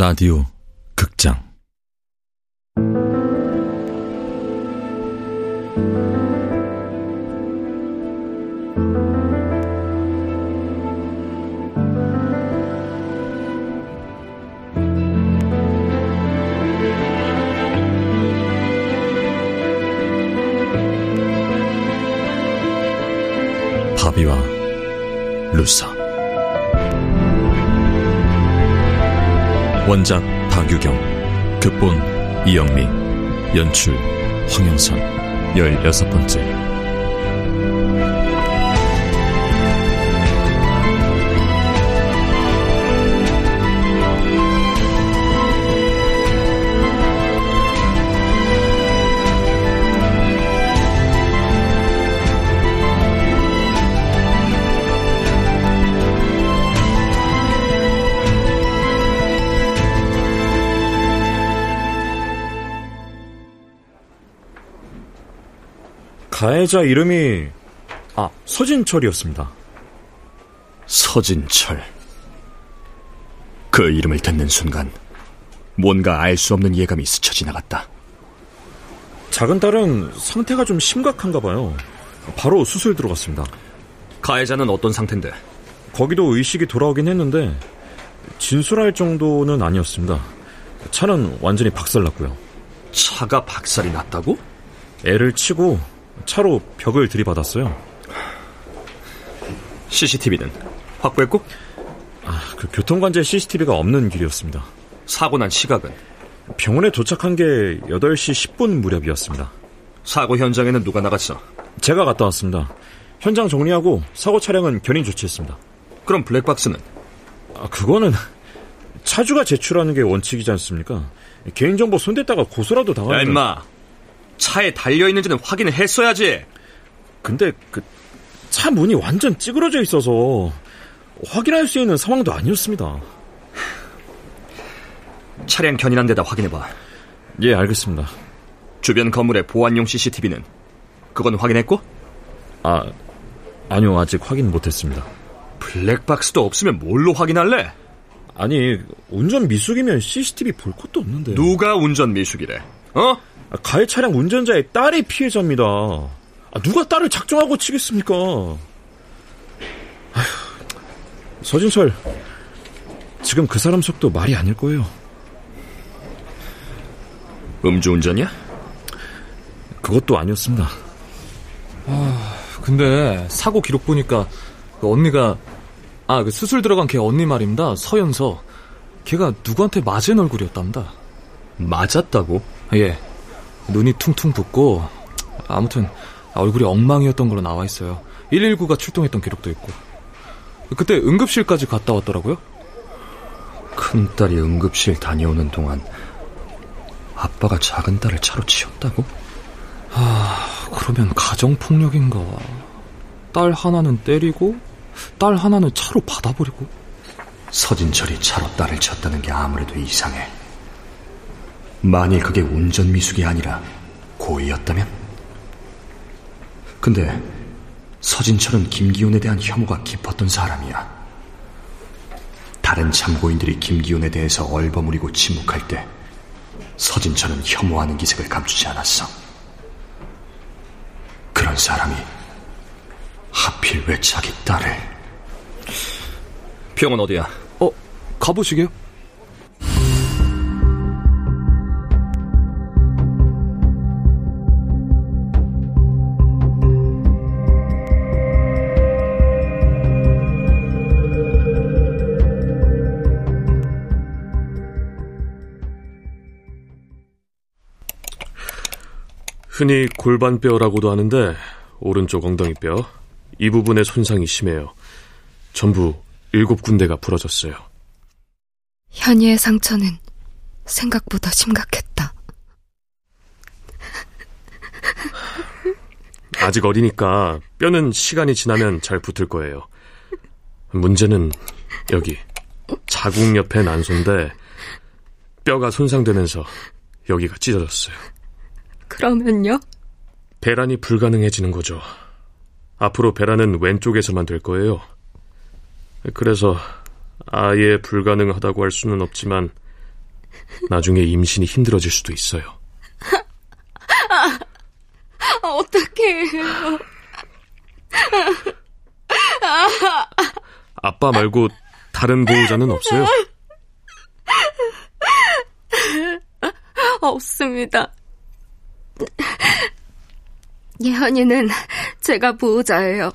라디오 원작 박유경, 극본 이영미, 연출 황영선, 열여섯 번째. 가해자 이름이 아 서진철이었습니다. 서진철. 그 이름을 듣는 순간 뭔가 알 수 없는 예감이 스쳐 지나갔다. 작은 딸은 상태가 좀 심각한가 봐요. 바로 수술 들어갔습니다. 가해자는 어떤 상태인데? 거기도 의식이 돌아오긴 했는데 진술할 정도는 아니었습니다. 차는 완전히 박살났고요. 차가 박살이 났다고? 애를 치고 차로 벽을 들이받았어요. CCTV는 확보했고? 아, 그 교통관제 CCTV가 없는 길이었습니다. 사고 난 시각은? 병원에 도착한 게 8시 10분 무렵이었습니다. 사고 현장에는 누가 나갔어? 제가 갔다 왔습니다. 현장 정리하고 사고 차량은 견인 조치했습니다. 그럼 블랙박스는? 아, 그거는 차주가 제출하는 게 원칙이지 않습니까? 개인정보 손댔다가 고소라도 당하면... 야, 임마! 차에 달려있는지는 확인을 했어야지. 근데 그 차 문이 완전 찌그러져 있어서 확인할 수 있는 상황도 아니었습니다. 차량 견인한 데다 확인해봐. 예, 알겠습니다. 주변 건물의 보안용 CCTV는 그건 확인했고? 아, 아니요, 아직 확인 못했습니다. 블랙박스도 없으면 뭘로 확인할래? 아니, 운전 미숙이면 CCTV 볼 것도 없는데. 누가 운전 미숙이래? 어? 아, 가해 차량 운전자의 딸이 피해자입니다. 아, 누가 딸을 작정하고 치겠습니까? 아휴, 서진철, 지금 그 사람 속도 말이 아닐 거예요. 음주운전이야? 그것도 아니었습니다. 아, 근데 사고 기록 보니까 그 언니가 아, 그 수술 들어간 걔 언니 말입니다. 서연서. 걔가 누구한테 맞은 얼굴이었답니다. 맞았다고? 예. 눈이 퉁퉁 붓고 아무튼 얼굴이 엉망이었던 걸로 나와 있어요. 119가 출동했던 기록도 있고. 그때 응급실까지 갔다 왔더라고요. 큰딸이 응급실 다녀오는 동안 아빠가 작은 딸을 차로 치웠다고? 아, 그러면 가정폭력인가. 딸 하나는 때리고, 딸 하나는 차로 받아버리고. 서진철이 차로 딸을 쳤다는 게 아무래도 이상해. 만일 그게 운전 미숙이 아니라 고의였다면? 근데 서진철은 김기훈에 대한 혐오가 깊었던 사람이야. 다른 참고인들이 김기훈에 대해서 얼버무리고 침묵할 때 서진철은 혐오하는 기색을 감추지 않았어. 그런 사람이 하필 왜 자기 딸을 병원 어디야? 어, 가보시게요? 흔히 골반뼈라고도 하는데 오른쪽 엉덩이뼈 이 부분에 손상이 심해요. 전부 일곱 군데가 부러졌어요. 현이의 상처는 생각보다 심각했다. 아직 어리니까 뼈는 시간이 지나면 잘 붙을 거예요. 문제는 여기 자궁 옆에 난소인데 뼈가 손상되면서 여기가 찢어졌어요. 그러면요? 배란이 불가능해지는 거죠. 앞으로 배란은 왼쪽에서만 될 거예요. 그래서 아예 불가능하다고 할 수는 없지만 나중에 임신이 힘들어질 수도 있어요. 어떡해요. 아빠 말고 다른 보호자는 없어요? 없습니다. 예언이는 제가 보호자예요.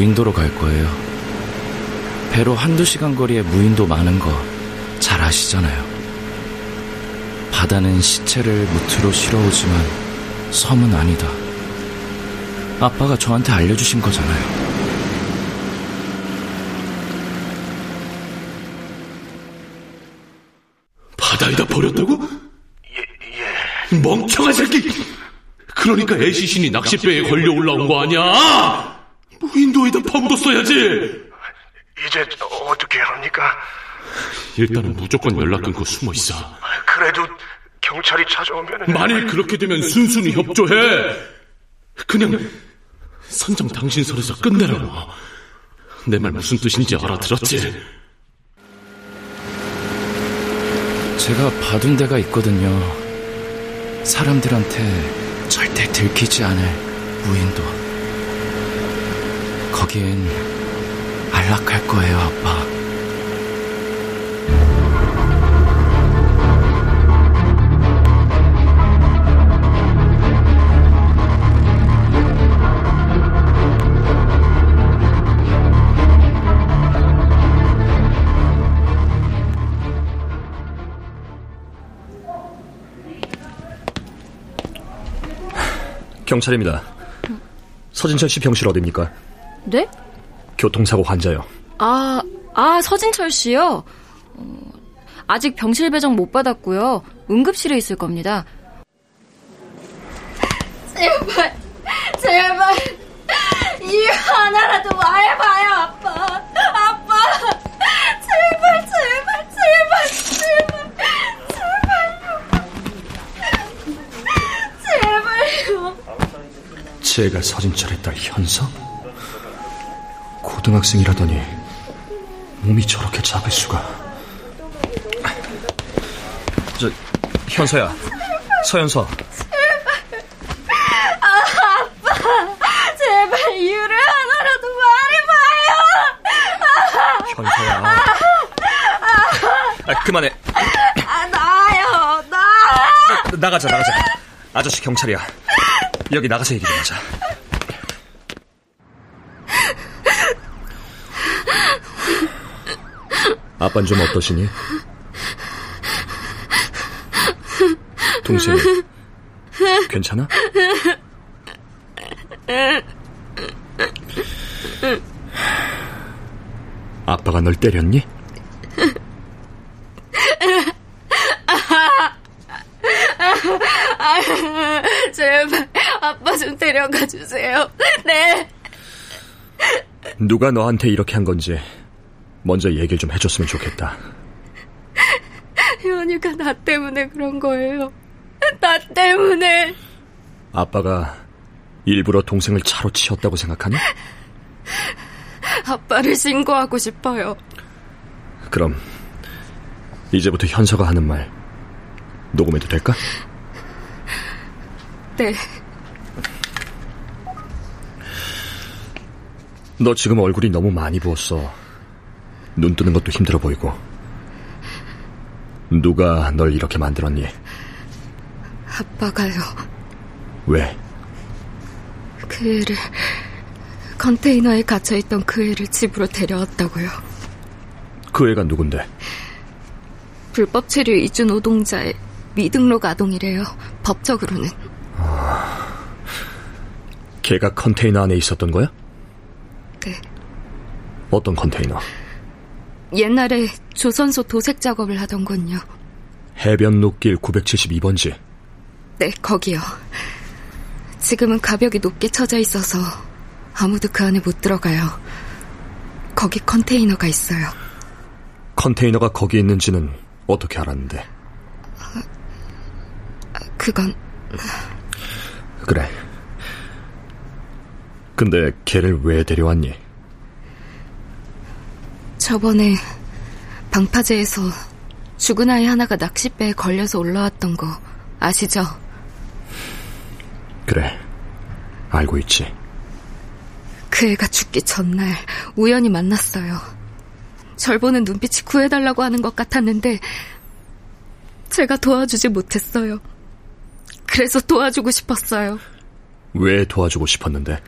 무인도로 갈 거예요. 배로 한두 시간 거리에 무인도 많은 거 잘 아시잖아요. 바다는 시체를 무트로 실어오지만 섬은 아니다. 아빠가 저한테 알려주신 거잖아요. 바다에다 버렸다고? 예, 예. 멍청한 새끼! 그러니까 애시신이 낚싯배에 걸려 올라온 거 아니야? 무인도에다 파묻었어야지! 이제 어떻게 합니까? 일단은 무조건 연락 끊고 숨어 있어. 그래도 경찰이 찾아오면 만일 그렇게 되면 순순히 협조해. 그냥 선장 당신 손에서 끝내라고. 내 말 무슨 뜻인지 알아들었지? 제가 봐둔 데가 있거든요. 사람들한테 절대 들키지 않을 무인도. 거긴 안락할 거예요, 아빠. 경찰입니다. 서진철 씨 병실 어딥니까? 네? 교통사고 환자요. 아, 아, 서진철 씨요? 어, 아직 병실 배정 못 받았고요. 응급실에 있을 겁니다. 제발, 제발, 이유 하나라도 말해봐요, 아빠. 아빠, 제발, 제발, 제발, 제발, 제발요. 제가 서진철의 딸 현서? 고등학생이라더니 몸이 저렇게 작을 수가. 저 현서야, 서현서. 아, 아빠, 제발 이유를 하나라도 말해봐요. 현서야. 아, 그만해. 아, 나요, 나. 나가자, 나가자. 아저씨 경찰이야. 여기 나가서 얘기 좀 하자. 아빠는 좀 어떠시니? 동생, 괜찮아? 아빠가 널 때렸니? 제발 아빠 좀 데려가 주세요. 네. 누가 너한테 이렇게 한 건지 먼저 얘기를 좀 해줬으면 좋겠다. 현이가 나 때문에 그런 거예요. 나 때문에. 아빠가 일부러 동생을 차로 치었다고 생각하니? 아빠를 신고하고 싶어요. 그럼 이제부터 현서가 하는 말 녹음해도 될까? 네. 너 지금 얼굴이 너무 많이 부었어. 눈 뜨는 것도 힘들어 보이고. 누가 널 이렇게 만들었니? 아빠가요. 왜? 그 애를 컨테이너에 갇혀 있던 그 애를 집으로 데려왔다고요. 그 애가 누군데? 불법 체류 이주 노동자의 미등록 아동이래요. 법적으로는. 아... 걔가 컨테이너 안에 있었던 거야? 네. 어떤 컨테이너? 옛날에 조선소 도색 작업을 하던 건요. 해변 녹길 972번지. 네, 거기요. 지금은 가벽이 높게 쳐져 있어서 아무도 그 안에 못 들어가요. 거기 컨테이너가 있어요. 컨테이너가 거기 있는지는 어떻게 알았는데? 그건 그래. 근데 걔를 왜 데려왔니? 저번에 방파제에서 죽은 아이 하나가 낚싯배에 걸려서 올라왔던 거 아시죠? 그래. 알고 있지. 그 애가 죽기 전날 우연히 만났어요. 절 보는 눈빛이 구해달라고 하는 것 같았는데 제가 도와주지 못했어요. 그래서 도와주고 싶었어요. 왜 도와주고 싶었는데?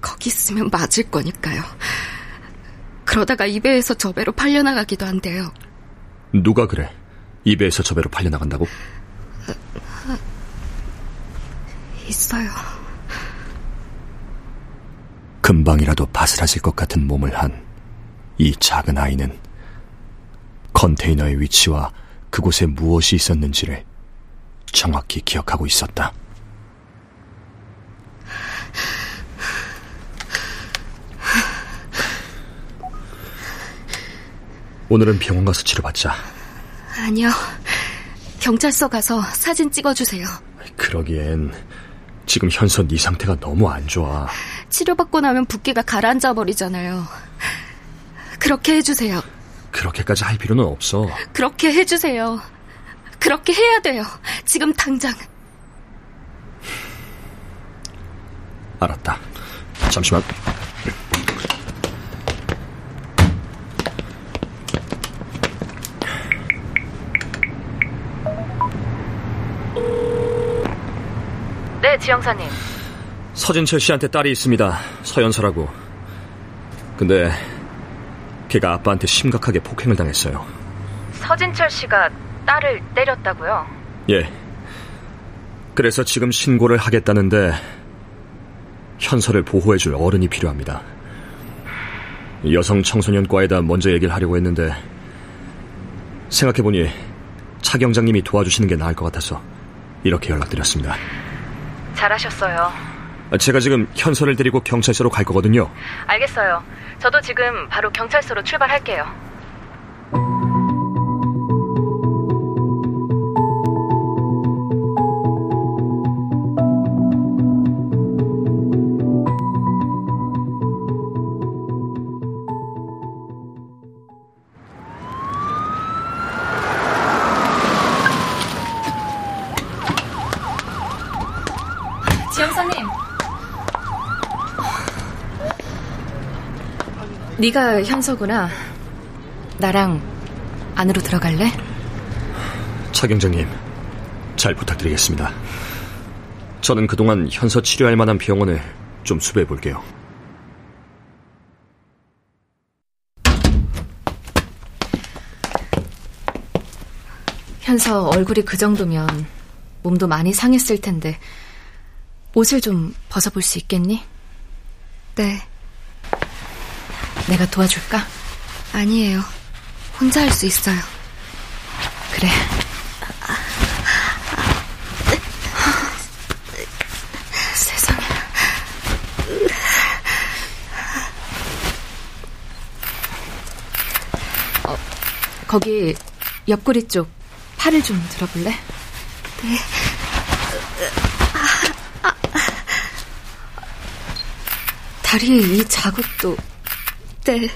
거기 있으면 맞을 거니까요. 그러다가 이 배에서 저 배로 팔려나가기도 한대요. 누가 그래? 이 배에서 저 배로 팔려나간다고? 있어요. 금방이라도 바스라질 것 같은 몸을 한 이 작은 아이는 컨테이너의 위치와 그곳에 무엇이 있었는지를 정확히 기억하고 있었다. 오늘은 병원 가서 치료받자. 아니요. 경찰서 가서 사진 찍어주세요. 그러기엔 지금 현선 네 상태가 너무 안 좋아. 치료받고 나면 붓기가 가라앉아 버리잖아요. 그렇게 해주세요. 그렇게까지 할 필요는 없어. 그렇게 해주세요. 그렇게 해야 돼요. 지금 당장. 알았다. 잠시만. 지영사님. 서진철 씨한테 딸이 있습니다. 서연서라고. 근데 걔가 아빠한테 심각하게 폭행을 당했어요. 서진철 씨가 딸을 때렸다고요? 예. 그래서 지금 신고를 하겠다는데 현서를 보호해줄 어른이 필요합니다. 여성 청소년과에다 먼저 얘기를 하려고 했는데 생각해보니 차 경장님이 도와주시는 게 나을 것 같아서 이렇게 연락드렸습니다. 잘하셨어요. 제가 지금 현서를 데리고 경찰서로 갈 거거든요. 알겠어요. 저도 지금 바로 경찰서로 출발할게요. 네가 현서구나. 나랑 안으로 들어갈래? 차 경장님, 잘 부탁드리겠습니다. 저는 그동안 현서 치료할 만한 병원을 좀 수배해 볼게요. 현서 얼굴이 그 정도면 몸도 많이 상했을 텐데 옷을 좀 벗어볼 수 있겠니? 네. 내가 도와줄까? 아니에요. 혼자 할 수 있어요. 그래. 세상에. 어, 거기 옆구리 쪽 팔을 좀 들어볼래? 네. 다리에 이 자국도 네.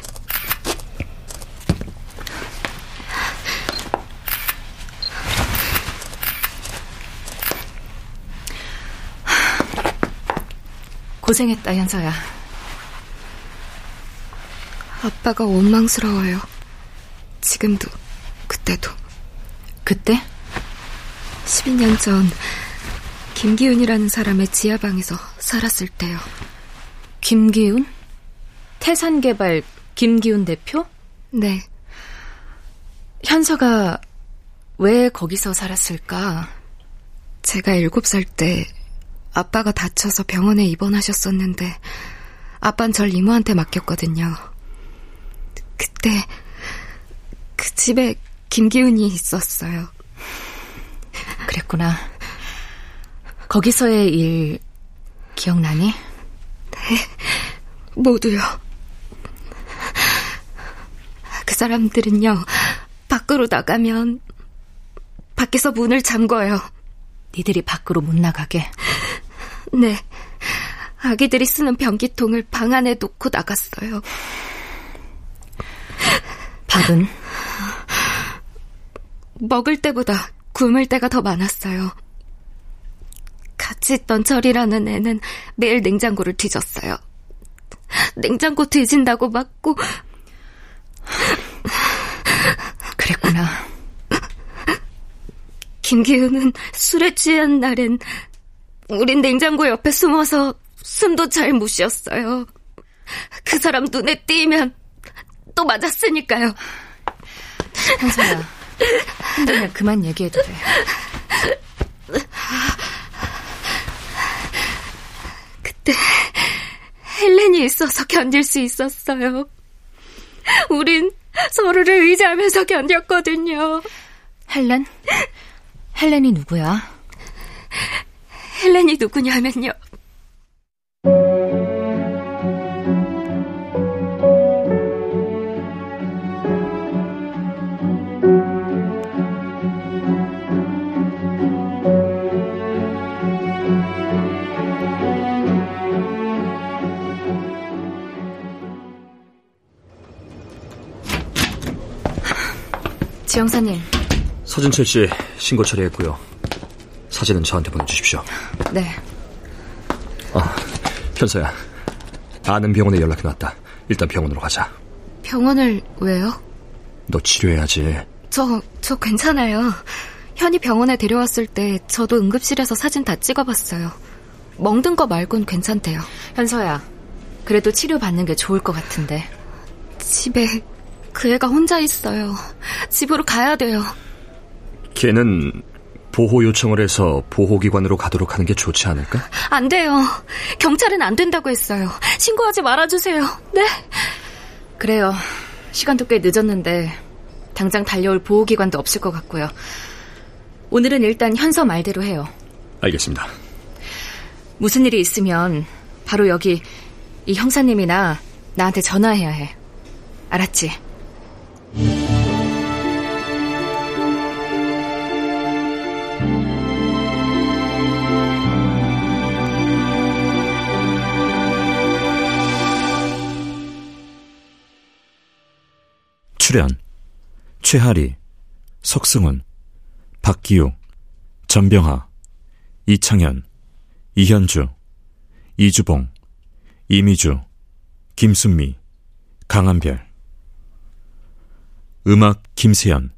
고생했다, 현서야. 아빠가 원망스러워요. 지금도, 그때도. 그때? 12년 전, 김기훈이라는 사람의 지하방에서 살았을 때요. 김기훈? 태산개발 김기훈 대표? 네. 현서가 왜 거기서 살았을까? 제가 7살 때 아빠가 다쳐서 병원에 입원하셨었는데 아빤 절 이모한테 맡겼거든요. 그때 그 집에 김기훈이 있었어요. 그랬구나. 거기서의 일 기억나니? 네, 모두요. 그 사람들은요, 밖으로 나가면 밖에서 문을 잠궈요. 니들이 밖으로 못 나가게? 네. 아기들이 쓰는 변기통을 방 안에 놓고 나갔어요. 밥은? 먹을 때보다 굶을 때가 더 많았어요. 같이 있던 철이라는 애는 매일 냉장고를 뒤졌어요. 냉장고 뒤진다고 맞고 그랬구나. 김기훈은 술에 취한 날엔 우린 냉장고 옆에 숨어서 숨도 잘 못 쉬었어요. 그 사람 눈에 띄면 또 맞았으니까요. 현서야, 힘들면 그만 얘기해도 돼. 그때 헬렌이 있어서 견딜 수 있었어요. 우린 서로를 의지하면서 견뎠거든요. 헬렌? 헬렌이 누구야? 헬렌이 누구냐면요. 지영사님. 서진철 씨 신고 처리했고요. 사진은 저한테 보내주십시오. 네. 아, 현서야. 아는 병원에 연락해놨다. 일단 병원으로 가자. 병원을 왜요? 너 치료해야지. 저, 저 괜찮아요. 현이 병원에 데려왔을 때 저도 응급실에서 사진 다 찍어봤어요. 멍든 거 말곤 괜찮대요. 현서야, 그래도 치료받는 게 좋을 것 같은데. 집에 그 애가 혼자 있어요. 집으로 가야 돼요. 걔는 보호 요청을 해서 보호기관으로 가도록 하는 게 좋지 않을까? 안 돼요. 경찰은 안 된다고 했어요. 신고하지 말아주세요. 네? 그래요. 시간도 꽤 늦었는데 당장 달려올 보호기관도 없을 것 같고요. 오늘은 일단 현서 말대로 해요. 알겠습니다. 무슨 일이 있으면 바로 여기 이 형사님이나 나한테 전화해야 해. 알았지? 출연 최하리, 석승훈, 박기욱, 전병하, 이창현, 이현주, 이주봉, 이미주, 김순미, 강한별 음악 김세연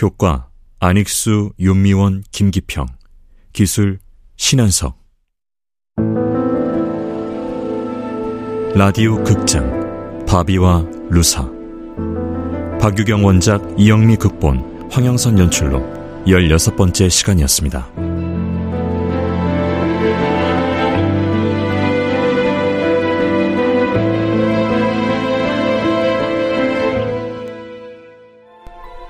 효과 안익수, 윤미원, 김기평 기술 신한석 라디오 극장 바비와 루사 박유경 원작 이영미 극본 황영선 연출로 16번째 시간이었습니다.